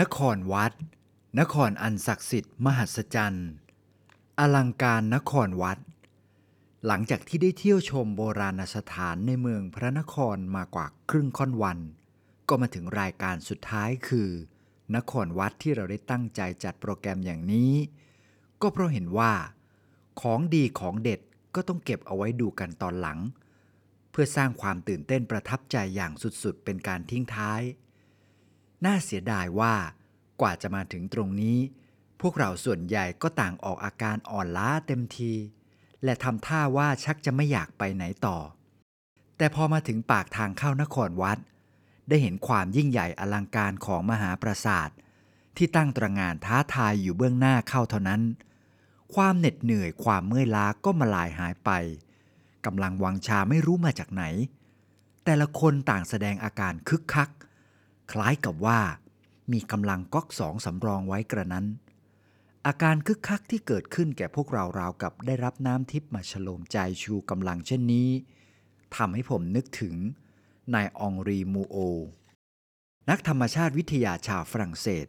นครวัด นครอันศักดิ์สิทธิ์มหัศจรรย์ อลังการนครวัด หลังจากที่ได้เที่ยวชมโบราณสถานในเมืองพระนครมากว่าครึ่งค่อนวัน ก็มาถึงรายการสุดท้ายคือ นครวัดที่เราได้ตั้งใจจัดโปรแกรมอย่างนี้ ก็เพราะเห็นว่า ของดีของเด็ดก็ต้องเก็บเอาไว้ดูกันตอนหลัง เพื่อสร้างความตื่นเต้นประทับใจอย่างสุดๆ เป็นการทิ้งท้าย น่าเสียดายว่ากว่าจะมาถึงตรงนี้ พวกเราส่วนใหญ่ก็ต่างออกอาการอ่อนล้าเต็มที และทำท่าว่าชักจะไม่อยากไปไหนต่อ แต่พอมาถึงปากทางเข้านครวัด ได้เห็นความยิ่งใหญ่อลังการของมหาปราสาทที่ตั้งตระงานท้าทายอยู่เบื้องหน้าเข้าเท่านั้น ความเหน็ดเหนื่อยความเมื่อยล้าก็มาลายหายไปกำลังวังชาไม่รู้มาจากไหน แต่ละคนต่างแสดงอาการคึกคัก คล้ายกับว่า มีกำลังก๊อกสองสำรองไว้กระนั้น อาการคึกคักที่เกิดขึ้นแก่พวกเราราวกับได้รับน้ำทิพย์มาฉโลมใจชูกำลังเช่นนี้ทำให้ผมนึกถึงนายองรีมูโอ นักธรรมชาติวิทยาชาวฝรั่งเศส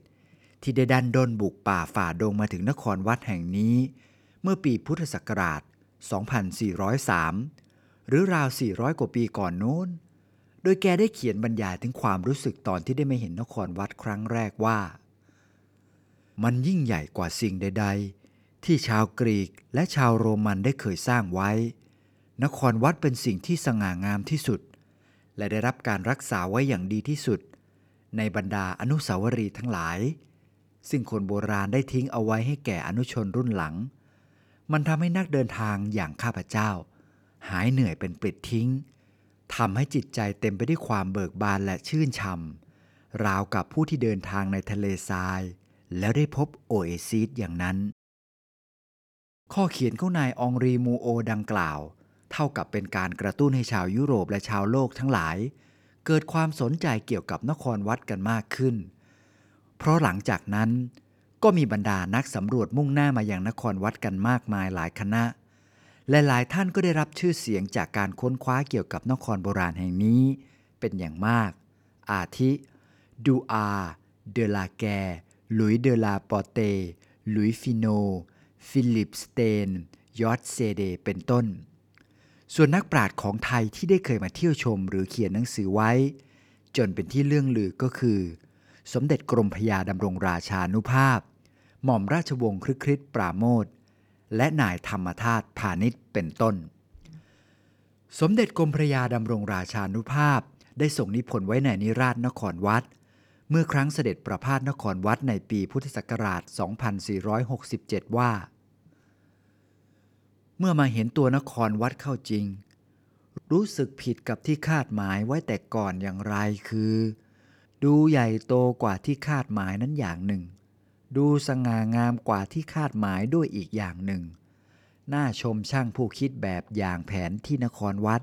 ที่ได้ดันดนบุกป่าฝ่าดงมาถึงนครวัดแห่งนี้ เมื่อปีพุทธศักราช 2403 หรือราว 400 กว่าปีก่อนโน้น โดยแกได้เขียนบรรยายถึงความรู้สึกตอนที่ได้ไม่เห็นนครวัดครั้งแรกว่า มันยิ่งใหญ่กว่าสิ่งใด ๆ ที่ชาวกรีกและชาวโรมันได้เคยสร้างไว้ นครวัดเป็นสิ่งที่สง่างามที่สุด และได้รับการรักษาไว้อย่างดีที่สุด ในบรรดาอนุสาวรีย์ทั้งหลาย ซึ่งคนโบราณได้ทิ้งเอาไว้ให้แก่อนุชนรุ่นหลัง มันทำให้นักเดินทางอย่างข้าพเจ้า หายเหนื่อยเป็นปลิดทิ้ง ทำให้จิตใจเต็มไปด้วยความเบิกบานและชื่นฉ่ำราวกับผู้ที่เดินทางในทะเลทราย แล้วได้พบโอเอซิสอย่างนั้น ข้อเขียนของนายอองรีมูโอต์ดังกล่าว เท่ากับเป็นการกระตุ้นให้ชาวยุโรปและชาวโลกทั้งหลาย เกิดความสนใจเกี่ยวกับนครวัดกันมากขึ้น เพราะหลังจากนั้นก็มีบรรดานักสำรวจมุ่งหน้ามาอย่างนครวัดกันมากมายหลายคณะ และหลายท่านก็ได้รับชื่อเสียงจากการค้นคว้าเกี่ยวกับนครโบราณแห่งนี้ เป็นอย่างมาก อาทิ ดูอา เดลาแก หลุยเดลาปอเต หลุยฟิโน ฟิลิปสเตน ยอดเซเด เป็นต้น ส่วนนักปราชญ์ของไทยที่ได้เคยมาเที่ยวชมหรือเขียนหนังสือไว้ จนเป็นที่เรื่องลือก็คือ สมเด็จกรมพยาดำรงราชานุภาพ หม่อมราชวงศ์ครึกคริสปราโมท และนายธรรมธาตุพาณิชย์เป็นต้น สมเด็จกรมพระยาดำรงราชานุภาพได้ส่งนิพนธ์ไว้ในนิราชนครวัด เมื่อครั้งเสด็จประพาสนครวัดในปีพุทธศักราช 2467 ว่า เมื่อมาเห็นตัวนครวัดเข้าจริง รู้สึกผิดกับที่คาดหมายไว้แต่ก่อนอย่างไรคือ ดูใหญ่โตกว่าที่คาดหมายนั้นอย่างหนึ่ง ดูสง่างามกว่าที่คาดหมายด้วยอีกอย่างหนึ่ง น่าชมช่างผู้คิดแบบอย่างแผนที่นครวัด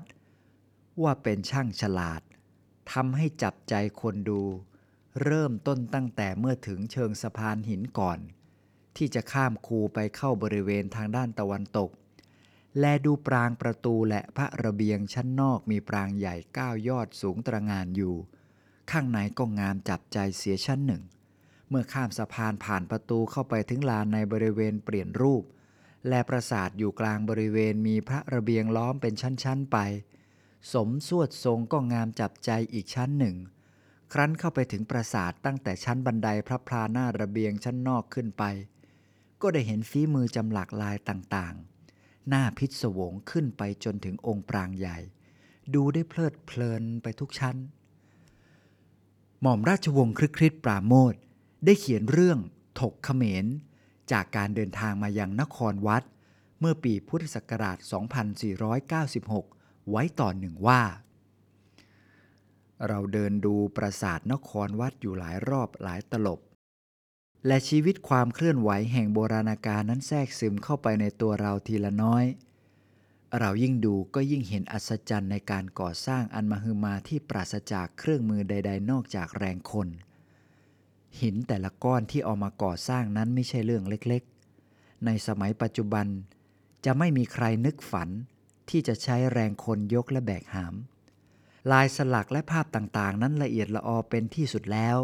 ว่าเป็นช่างฉลาดทำให้จับใจคนดู เริ่มต้นตั้งแต่เมื่อถึงเชิงสะพานหินก่อน ที่จะข้ามคูไปเข้าบริเวณทางด้านตะวันตก และดูปรางประตูและพระระเบียงชั้นนอกมีปรางใหญ่ก้ายอดสูงตระงานอยู่ ข้างในก็งามจับใจเสียชั้นหนึ่ง เมื่อข้ามสะพานผ่านประตูเข้าไปถึงลานในบริเวณเปลี่ยนรูป และปราสาทอยู่กลางบริเวณมีพระระเบียงล้อมเป็นชั้นๆไป สมสวดทรงก็งามจับใจอีกชั้นหนึ่ง ครั้นเข้าไปถึงปราสาทตั้งแต่ชั้นบันไดพระพลาหน้าระเบียงชั้นนอกขึ้นไป ก็ได้เห็นฝีมือจำหลักลายต่างๆ หน้าพิศวงขึ้นไปจนถึงองค์ปรางใหญ่ ดูได้เพลิดเพลินไปทุกชั้น หม่อมราชวงศ์ครึกคริสปราโมท ได้เขียนเรื่องถกเขมร จากการเดินทางมายังนครวัด เมื่อปีพุทธศักราช 2496 ไว้ตอนหนึ่งว่า เราเดินดูปราสาทนครวัดอยู่หลายรอบหลายตลบ และชีวิตความเคลื่อนไหวแห่งโบราณกาลนั้นแทรกซึมเข้าไปในตัวเราทีละน้อย เรายิ่งดูก็ยิ่งเห็นอัศจรรย์ในการก่อสร้างอันมหึมาที่ปราศจากเครื่องมือใด ๆ นอกจากแรงคน หินแต่ละก้อนที่เอามาก่อสร้างนั้นไม่ใช่เรื่องเล็กๆ ในสมัยปัจจุบัน จะไม่มีใครนึกฝันที่จะใช้แรงคนยกและแบกหาม ลายสลักและภาพต่างๆ นั้นละเอียดละออเป็นที่สุดแล้ว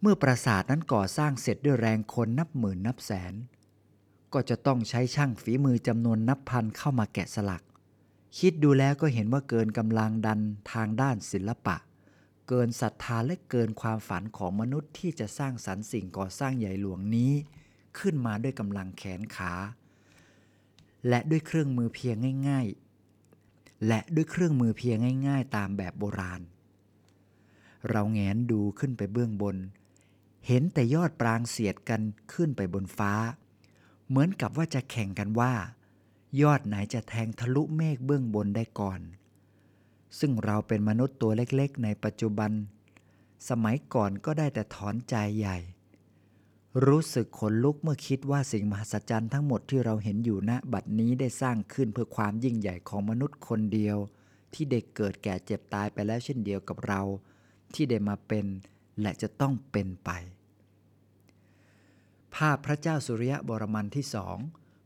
เมื่อปราสาทนั้นก่อสร้างเสร็จด้วยแรงคนนับหมื่นนับแสน ก็จะต้องใช้ช่างฝีมือจำนวนนับพันเข้ามาแกะสลัก คิดดูแล้วก็เห็นว่าเกินกำลังดันทางด้านศิลปะ เกินศรัทธาและเกินความฝันของมนุษย์ที่จะสร้างสรรค์สิ่งก่อสร้างใหญ่หลวงนี้ ขึ้นมาด้วยกำลังแขนขา และด้วยเครื่องมือเพียงง่าย ๆ และด้วยเครื่องมือเพียงง่าย ๆ ตามแบบโบราณ เราแงนดูขึ้นไปเบื้องบน เห็นแต่ยอดปรางเสียดกันขึ้นไปบนฟ้า เหมือนกับว่าจะแข่งกันว่า ยอดไหนจะแทงทะลุเมฆเบื้องบนได้ก่อน ซึ่งเราเป็นมนุษย์ตัวเล็กๆ ในปัจจุบัน สมัยก่อนก็ได้แต่ถอนใจใหญ่ รู้สึกขนลุกเมื่อคิดว่าสิ่งมหัศจรรย์ทั้งหมดที่เราเห็นอยู่ณบัดนี้ได้สร้างขึ้นเพื่อความยิ่งใหญ่ของมนุษย์คนเดียว ที่เด็กเกิดแก่เจ็บตายไปแล้วเช่นเดียวกับเรา ที่ได้มาเป็นและจะต้องเป็นไป ภาพพระเจ้าสุริยะบรมันที่สอง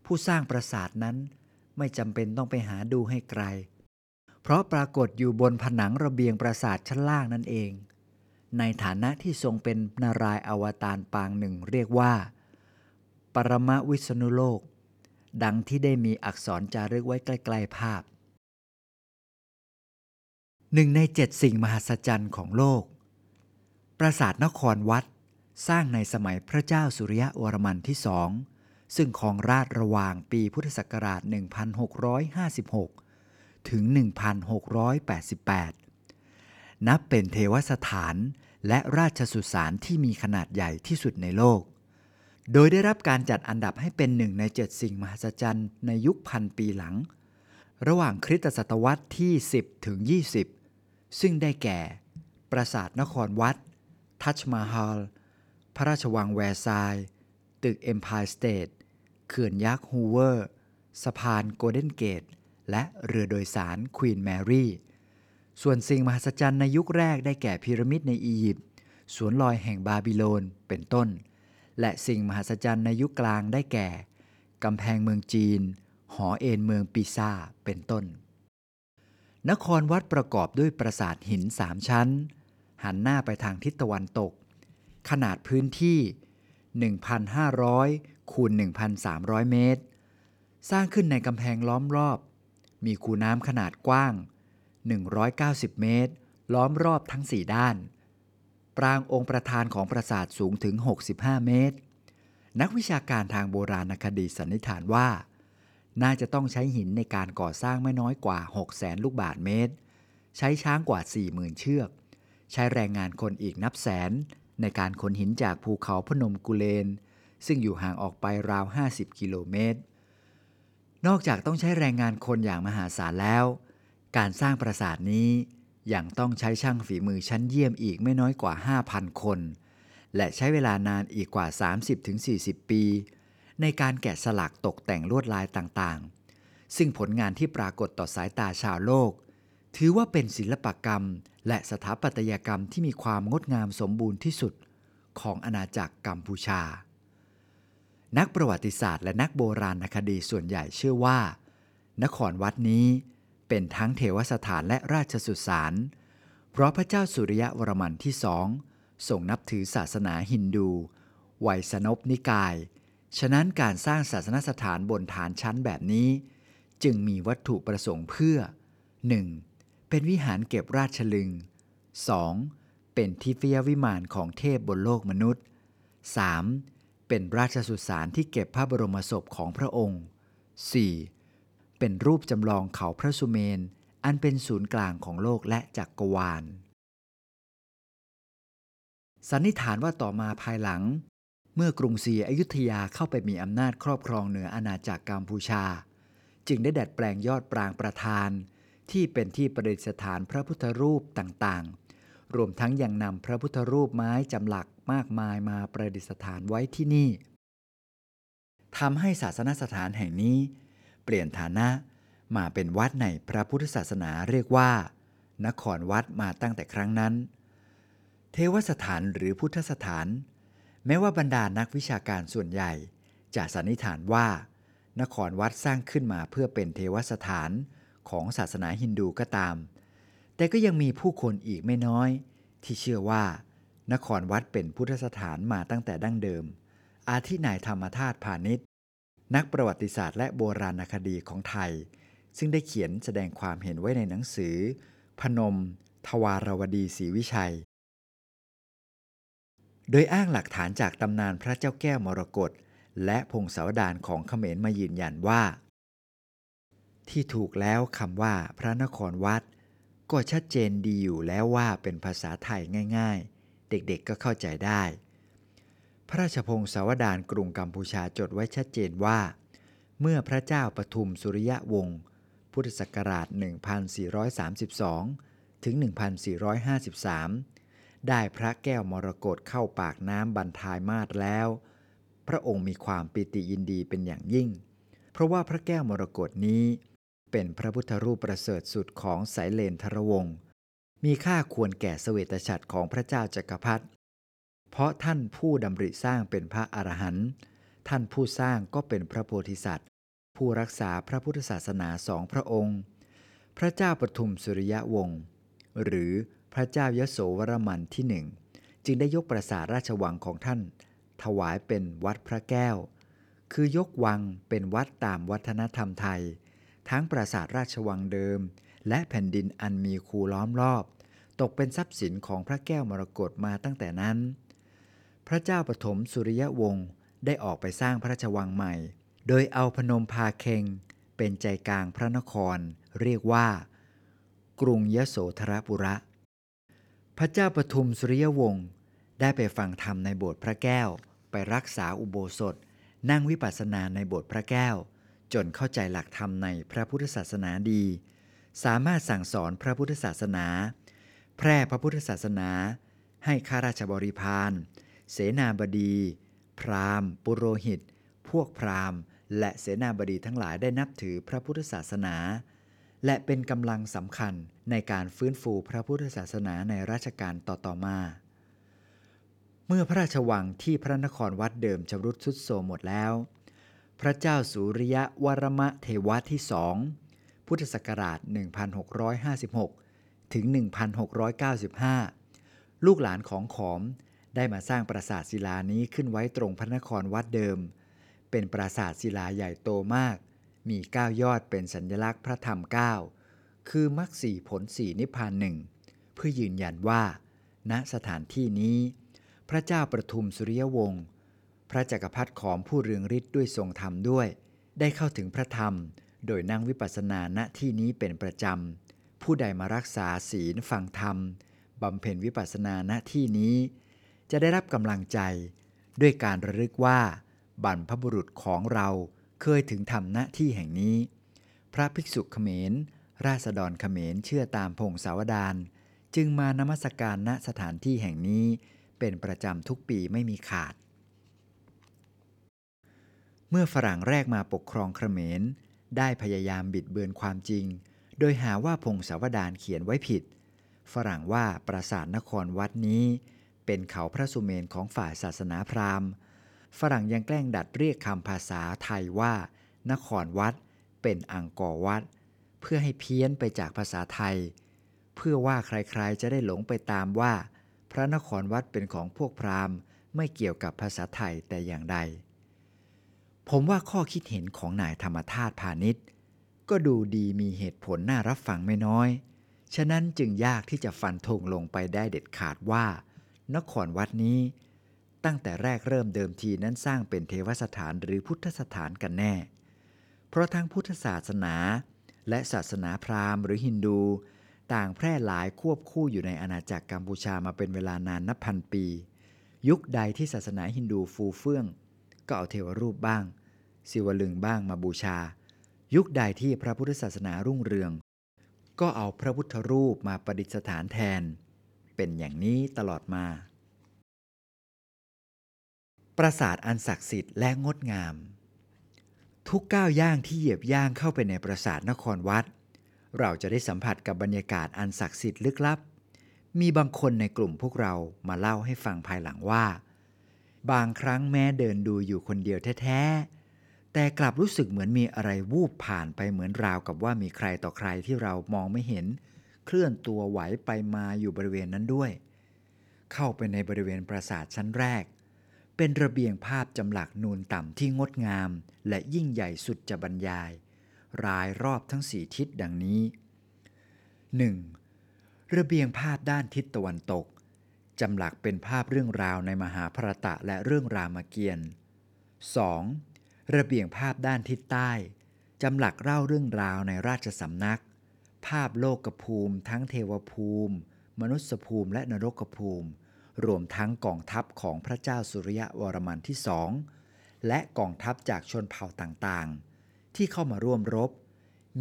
ผู้สร้างปราสาทนั้นไม่จำเป็นต้องไปหาดูให้ไกล เพราะปรากฏอยู่บนผนังระเบียงปราสาทชั้นล่างนั่นเอง ในฐานะที่ทรงเป็นนารายอวตารปางหนึ่งเรียกว่า ปรมวิษณุโลก ดังที่ได้มีอักษรจารึกไว้ใกล้ๆภาพหนึ่งในเจ็ดสิ่งมหัศจรรย์ของโลก ปราสาทนครวัดสร้างในสมัยพระเจ้าสุริยะวรมันที่สอง ซึ่งครองราชระหว่างปีพุทธศักราช 1656 ถึง 1688 นับเป็นเทวสถานและราชสุสานที่มีขนาดใหญ่ที่สุดในโลก โดยได้รับการจัดอันดับให้เป็นหนึ่งในเจ็ดสิ่งมหัศจรรย์ในยุคพันปีหลัง ระหว่างคริสตศตวรรษที่ 10 ถึง 20 ซึ่งได้แก่ ปราสาทนครวัด ทัชมาฮาล พระราชวังแวร์ซายน์ตึกเอ็มไพร์สเตทเขื่อนยักษ์ฮูเวอร์ สะพานโกลเด้นเกต และเรือโดยสารควีนแมรี่ ส่วนสิ่งมหัศจรรย์ในยุคแรกได้แก่พีระมิดในอียิปต์ สวนลอยแห่งบาบิโลน เป็นต้น และสิ่งมหัศจรรย์ในยุคกลางได้แก่ กำแพงเมืองจีน หอเอ็นเมืองปิซาเป็นต้น นครวัดประกอบด้วยปราสาทหินสามชั้น หันหน้าไปทางทิศตะวันตก ขนาดพื้นที่ 1,500คูณ1,300 เมตร สร้างขึ้นในกำแพงล้อมรอบ มีคูน้ำขนาดกว้าง 190 เมตร ล้อมรอบทั้ง 4 ด้าน ปรางองค์ประธานของปราสาทสูงถึง 65 เมตร นักวิชาการทางโบราณคดีสันนิษฐานว่า น่าจะต้องใช้หินในการก่อสร้างไม่น้อยกว่า 600,000 ลูกบาทเมตร ใช้ช้างกว่า 40,000 เชือก ใช้แรงงานคนอีกนับแสน ในการขนหินจากภูเขาพนมกุเลน ซึ่งอยู่ห่างออกไปราว 50 กิโลเมตร นอกจากต้องใช้แรงงานคนอย่างมหาศาลแล้ว การสร้างปราสาทนี้ยังต้องใช้ช่างฝีมือชั้นเยี่ยมอีกไม่น้อยกว่า 5,000 คน และใช้เวลานานอีกกว่า 30-40 ปี ในการแกะสลักตกแต่งลวดลายต่างๆ ซึ่งผลงานที่ปรากฏต่อสายตาชาวโลก ถือว่าเป็นศิลปกรรม และสถาปัตยกรรมที่มีความงดงามสมบูรณ์ที่สุด ของอาณาจักรกัมพูชา นักประวัติศาสตร์และนักโบราณคดีส่วนใหญ่เชื่อว่า นครวัดนี้เป็นทั้งเทวสถานและราชสุสานเพราะพระเจ้าสุริยะวรมันที่สองทรงนับถือศาสนาฮินดู ไวยสนพนิกาย ฉะนั้นการสร้างศาสนสถานบนฐานชั้นแบบนี้ จึงมีวัตถุประสงค์เพื่อ 1. เป็นวิหารเก็บราชลึง 2. เป็นทิพยวิมานของเทพบนโลกมนุษย์ 3. เป็นราชสุสานที่เก็บพระบรมศพของพระองค์ 4. เป็นรูปจำลองเขาพระสุเมน อันเป็นศูนย์กลางของโลกและจักรวาล สันนิษฐานว่าต่อมาภายหลัง เมื่อกรุงศรีอยุธยาเข้าไปมีอำนาจครอบครองเหนืออาณาจักรกัมพูชา จึงได้ดัดแปลงยอดปรางประธาน ที่เป็นที่ประดิษฐานพระพุทธรูปต่างๆ รวมทั้งยังนำพระพุทธรูปไม้จำหลักมากมายมาประดิษฐานไว้ที่นี่ทำให้ศาสนสถานแห่งนี้ เปลี่ยนฐานะมาเป็นวัดในพระพุทธศาสนาเรียกว่า นครวัดมาตั้งแต่ครั้งนั้น เทวสถานหรือพุทธสถาน แม้ว่าบรรดานักวิชาการส่วนใหญ่ จะสันนิษฐานว่า นครวัดสร้างขึ้นมาเพื่อเป็นเทวสถานของศาสนาฮินดูก็ตาม แต่ก็ยังมีผู้คนอีกไม่น้อย ที่เชื่อว่า นครวัดเป็นพุทธสถานมาตั้งแต่ดั้งเดิม อาทินายธรรมธาตุพาณิชย์นักประวัติศาสตร์และโบราณคดีของไทย ซึ่งได้เขียนแสดงความเห็นไว้ในหนังสือ พนม ทวารวดีศรีวิชัย โดยอ้างหลักฐานจากตำนานพระเจ้าแก้วมรกตและพงศาวดารของเขมรมายืนยันว่า ที่ถูกแล้วคำว่าพระนครวัด ก็ชัดเจนดีอยู่แล้วว่าเป็นภาษาไทยง่าย ๆ เด็กๆก็เข้าใจได้ พระราชพงศาวดารกรุงกัมพูชาจดไว้ชัดเจนว่า เมื่อพระเจ้าปทุมสุริยะวงศ์พุทธศักราช 1432 ถึง 1453 ได้พระแก้วมรกตเข้าปากน้ำบรรทายมาศแล้ว พระองค์มีความปิติยินดีเป็นอย่างยิ่ง เพราะว่าพระแก้วมรกตนี้ เป็นพระพุทธรูปประเสริฐสุดของสายเลนทรวงศ์มีค่าควรแก่เสวตฉัตรของพระเจ้าจักรพรรดิเพราะท่านผู้ดำริสร้างเป็นพระอรหันต์ท่านผู้สร้างก็เป็นพระโพธิสัตว์ ผู้รักษาพระพุทธศาสนาสองพระองค์ พระเจ้าปทุมสุริยะวงศ์หรือพระเจ้ายโสวรมันที่หนึ่งจึงได้ยกปราสาทราชวังของท่าน ถวายเป็นวัดพระแก้ว คือยกวังเป็นวัดตามวัฒนธรรมไทย ทั้งปราสาทราชวังเดิม และแผ่นดินอันมีคูล้อมรอบ ตกเป็นทรัพย์สินของพระแก้วมรกตมาตั้งแต่นั้น พระเจ้าปฐมสุริยวงศ์ได้ออกไปสร้างพระราชวังใหม่ โดยเอาพนมพาเคงเป็นใจกลางพระนครเรียกว่า กรุงยโสธรปุระ พระเจ้าปทุมสุริยวงศ์ได้ไปฟังธรรมในโบสถ์พระแก้ว ไปรักษาอุโบสถ นั่งวิปัสสนาในโบสถ์พระแก้ว จนเข้าใจหลักธรรมในพระพุทธศาสนาดี สามารถสั่งสอนพระพุทธศาสนา แพร่พระพุทธศาสนา ให้ข้าราชบริพารเสนาบดี พราหมณ์ ปุโรหิต พวกพราหมณ์ และเสนาบดีทั้งหลายได้นับถือพระพุทธศาสนา และเป็นกำลังสำคัญในการฟื้นฟูพระพุทธศาสนาในรัชกาลต่อๆมา เมื่อพระราชวังที่พระนครวัดเดิมชำรุดทรุดโทรมหมดแล้ว พระเจ้าสุริยวรมะเทวะที่สองพุทธศักราช 1656 ถึง 1695 ลูกหลานของขอมได้มาสร้างปราสาทศิลานี้ขึ้นไว้ตรงพระนครวัดเดิม เป็นปราสาทศิลาใหญ่โตมาก มีเก้ายอดเป็นสัญลักษณ์พระธรรมเก้าคือมรรคสี่ผลสี่นิพพานหนึ่งเพื่อยืนยันว่า ณสถานที่นี้ พระเจ้าประทุมสุริยวงศ์ พระจักรพรรดิขอมผู้เรืองฤทธิ์ด้วยทรงธรรมด้วย ได้เข้าถึงพระธรรม โดยนั่งวิปัสสนาณที่นี้เป็นประจำ ผู้ใดมารักษาศีลฟังธรรมบำเพ็ญวิปัสสนาณที่นี้ จะได้รับกำลังใจ ด้วยการระลึกว่า บรรพบุรุษของเราเคยถึงทำณที่แห่งนี้ พระภิกษุเขมร ราษฎรเขมรเชื่อตามพงศาวดารจึงมานมัสการณสถานที่แห่งนี้ เป็นประจำทุกปีไม่มีขาด เมื่อฝรั่งแรกมาปกครองเขมร ได้พยายามบิดเบือนความจริง โดยหาว่าพงศาวดารเขียนไว้ผิด ฝรั่งว่าปราสาทนครวัดนี้ เป็นเขาพระสุเมนของฝ่ายศาสนาพราหมณ์ ฝรั่งยังแกล้งดัดเรียกคำภาษาไทยว่า นครวัด เป็นอังกอร์วัด เพื่อให้เพี้ยนไปจากภาษาไทย เพื่อว่าใครๆจะได้หลงไปตามว่า พระนครวัดเป็นของพวกพราหมณ์ ไม่เกี่ยวกับภาษาไทยแต่อย่างใด ผมว่าข้อคิดเห็นของนายธรรมธาตุพาณิชย์ก็ดูดีมีเหตุผลน่ารับฟังไม่น้อย ฉะนั้นจึงยากที่จะฟันธงลงไปได้เด็ดขาดว่า นครวัดนี้ ตั้งแต่แรกเริ่มเดิมทีนั้นสร้างเป็นเทวสถานหรือพุทธสถานกันแน่ เพราะทั้งพุทธศาสนา และศาสนาพราหมณ์หรือฮินดู ต่างแพร่หลายควบคู่อยู่ในอาณาจักรกัมพูชามาเป็นเวลานานนับพันปี ยุคใดที่ศาสนาฮินดูฟูเฟื่อง ก็เอาเทวรูปบ้าง ศิวลึงบ้างมาบูชา ยุคใดที่พระพุทธศาสนารุ่งเรือง ก็เอาพระพุทธรูปมาประดิษฐานแทน เป็นอย่างนี้ตลอดมา ปราสาทอันศักดิ์สิทธิ์และงดงาม ทุกก้าวย่างที่เหยียบย่างเข้าไปในปราสาทนครวัด เราจะได้สัมผัสกับบรรยากาศอันศักดิ์สิทธิ์ลึกลับ มีบางคนในกลุ่มพวกเรามาเล่าให้ฟังภายหลังว่า บางครั้งแม้เดินดูอยู่คนเดียวแท้ๆ แต่กลับรู้สึกเหมือนมีอะไรวูบผ่านไปเหมือนราวกับว่ามีใครต่อใครที่เรามองไม่เห็น เคลื่อนตัวไหวไปมาอยู่บริเวณนั้นด้วย เข้าไปในบริเวณปราสาทชั้นแรก เป็นระเบียงภาพจำหลักนูนต่ำที่งดงาม และยิ่งใหญ่สุดจะบรรยาย รายรอบทั้งสี่ทิศดังนี้ 1. ระเบียงภาพด้านทิศตะวันตกจำหลักเป็นภาพเรื่องราวในมหาภารตะและเรื่องรามเกียรติ์ 2. ระเบียงภาพด้านทิศใต้จำหลักเล่าเรื่องราวในราชสำนัก ภาพโลกภูมิ ทั้งเทวภูมิ มนุษยภูมิและนรกภูมิ รวมทั้งกองทัพของพระเจ้าสุริยะวรมันที่สองและกองทัพจากชนเผ่าต่างๆ ที่เข้ามาร่วมรบ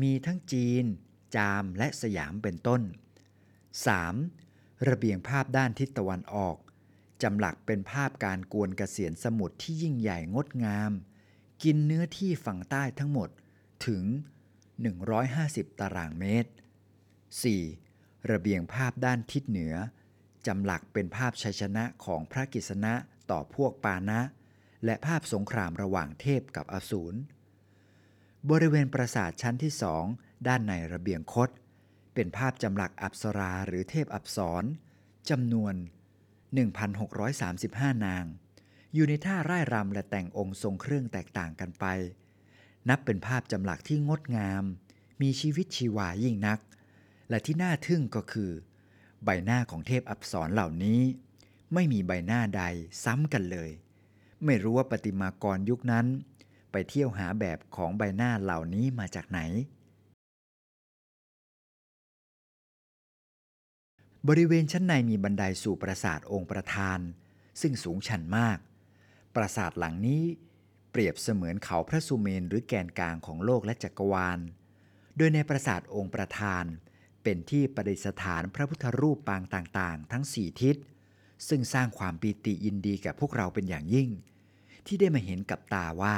มีทั้งจีน จามและสยามเป็นต้น 3. ระเบียงภาพด้านทิศตะวันออกจำหลักเป็นภาพการกวนเกษียณสมุทรที่ยิ่งใหญ่งดงาม กินเนื้อที่ฝั่งใต้ทั้งหมดถึง 150 ตารางเมตร 4. ระเบียงภาพด้านทิศเหนือ จำหลักเป็นภาพชัยชนะของพระกิษณะต่อพวกปานะ และภาพสงครามระหว่างเทพกับอสูร บริเวณปราสาทชั้นที่สองด้านในระเบียงคดเป็นภาพจำหลักอัปสราหรือเทพอัปสรจำนวน 1,635 นาง อยู่ในท่าร่ายรำและแต่งองค์ทรงเครื่องแตกต่างกันไป นับเป็นภาพจำหลักที่งดงาม มีชีวิตชีวายิ่งนัก และที่น่าทึ่งก็คือ ใบหน้าของเทพอัปสรเหล่านี้ ไม่มีใบหน้าใดซ้ำกันเลย ไม่รู้ว่าปฏิมากรยุคนั้น ไปเที่ยวหาแบบของใบหน้าเหล่านี้มาจากไหนบริเวณชั้นในมีบันไดสู่ปราสาทองค์ประธาน ซึ่งสูงชันมาก ปราสาทหลังนี้เปรียบเสมือนเขาพระสุเมนหรือแกนกลางของโลกและจักรวาล โดยในปราสาทองค์ประธาน เป็นที่ประดิษฐานพระพุทธรูปปางต่างๆ ทั้งสี่ทิศ ซึ่งสร้างความปีติยินดีแก่พวกเราเป็นอย่างยิ่ง ที่ได้มาเห็นกับตาว่า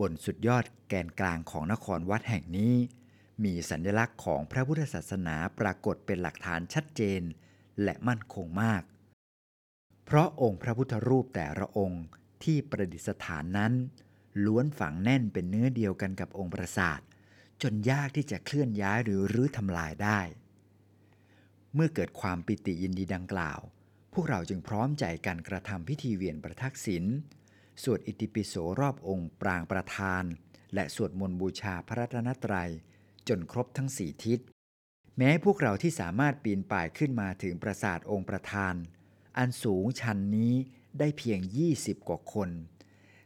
บนสุดยอดแกนกลางของนครวัดแห่งนี้ มีสัญลักษณ์ของพระพุทธศาสนาปรากฏเป็นหลักฐานชัดเจน และมั่นคงมาก เพราะองค์พระพุทธรูปแต่ละองค์ ที่ประดิษฐานนั้น ล้วนฝังแน่นเป็นเนื้อเดียวกันกับองค์ปราสาท จนยากที่จะเคลื่อนย้ายหรือรื้อทำลายได้ เมื่อเกิดความปิติยินดีดังกล่าว พวกเราจึงพร้อมใจกันกระทำพิธีเวียนประทักษิณสวดอิติปิโสรอบองค์ปรางประธาน และสวดมนต์บูชาพระรัตนตรัย จนครบทั้งสี่ทิศ แม้พวกเราที่สามารถปีนป่ายขึ้นมาถึงปราสาทองค์ประธาน อันสูงชันนี้ ได้เพียง 20 กว่าคน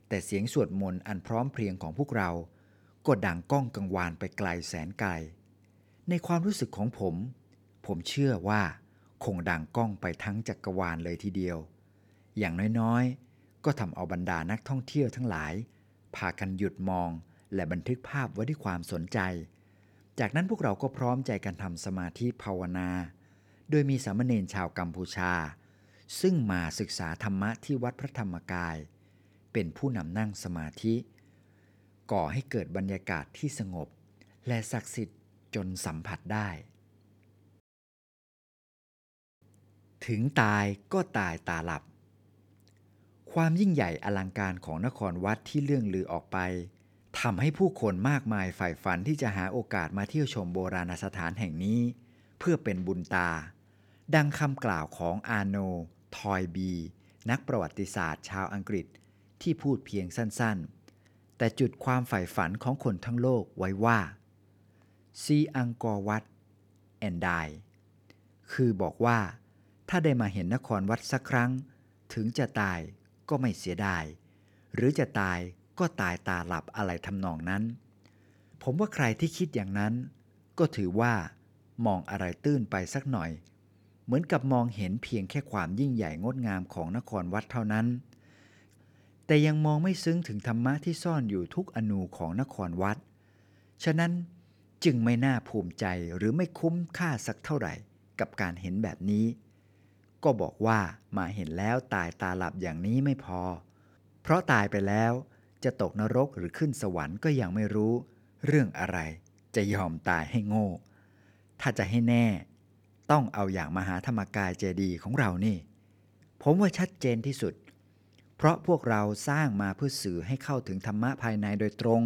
แต่เสียงสวดมนต์อันพร้อมเพรียงของพวกเรา ก็ดังก้องกังวานไปไกลแสนไกล ในความรู้สึกของผม ผมเชื่อว่าคงดังก้องไปทั้งจักรวาลเลยทีเดียว อย่างน้อยๆ ก็ทำเอาบรรดานักท่องเที่ยวทั้งหลาย พากันหยุดมองและบันทึกภาพไว้ด้วยความสนใจ จากนั้นพวกเราก็พร้อมใจกันทำสมาธิภาวนา โดยมีสามเณรชาวกัมพูชา ซึ่งมาศึกษาธรรมะที่วัดพระธรรมกาย เป็นผู้นำนั่งสมาธิ ก่อให้เกิดบรรยากาศที่สงบ และศักดิ์สิทธิ์จนสัมผัสได้ ถึงตายก็ตายตาหลับ ความยิ่งใหญ่อลังการของนครวัดที่เลื่องลือออกไปทำให้ผู้คนมากมายใฝ่ฝันที่จะหาโอกาสมาเที่ยวชมโบราณสถานแห่งนี้ เพื่อเป็นบุญตา ดังคำกล่าวของอาโน ทอยบี นักประวัติศาสตร์ชาวอังกฤษที่พูดเพียงสั้นๆ แต่จุดความใฝ่ฝันของคนทั้งโลกไว้ว่าซีอังกอร์วัดแอนไดคือบอกว่าถ้าได้มาเห็นนครวัดสักครั้ง ถึงจะตายก็ไม่เสียดาย หรือจะตายก็ตายตาหลับอะไรทำนองนั้น ผมว่าใครที่คิดอย่างนั้น ก็ถือว่ามองอะไรตื้นไปสักหน่อย เหมือนกับมองเห็นเพียงแค่ความยิ่งใหญ่งดงามของนครวัดเท่านั้น แต่ยังมองไม่ซึ้งถึงธรรมะที่ซ่อนอยู่ทุกอนูของนครวัด ฉะนั้นจึงไม่น่าภูมิใจหรือไม่คุ้มค่าสักเท่าไหร่กับการเห็นแบบนี้ ก็บอกว่ามาเห็นแล้วตายตาหลับอย่างนี้ไม่พอ เพราะตายไปแล้วจะตกนรกหรือขึ้นสวรรค์ก็ยังไม่รู้ เรื่องอะไรจะยอมตายให้โง่ ถ้าจะให้แน่ ต้องเอาอย่างมหาธรรมกายเจดีของเรานี่ ผมว่าชัดเจนที่สุด เพราะพวกเราสร้างมาเพื่อสื่อให้เข้าถึงธรรมะภายในโดยตรง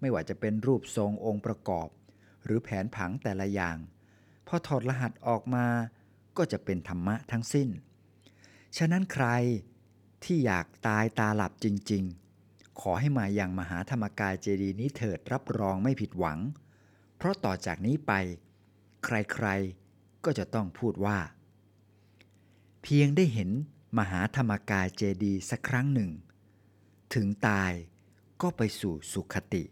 ไม่ว่าจะเป็นรูปทรงองค์ประกอบ หรือแผนผังแต่ละอย่าง พอถอดรหัสออกมาก็จะเป็นธรรมะทั้งสิ้น ฉะนั้นใครที่อยากตายตาหลับจริง ๆ ขอให้มาอยังมหาธรรมกายเจดีย์นี้เถิดรับรองไม่ผิดหวัง เพราะต่อจากนี้ไป ใครๆ ก็จะต้องพูดว่า เพียงได้เห็นมหาธรรมกายเจดีสักครั้งหนึ่ง ถึงตายก็ไปสู่สุขติ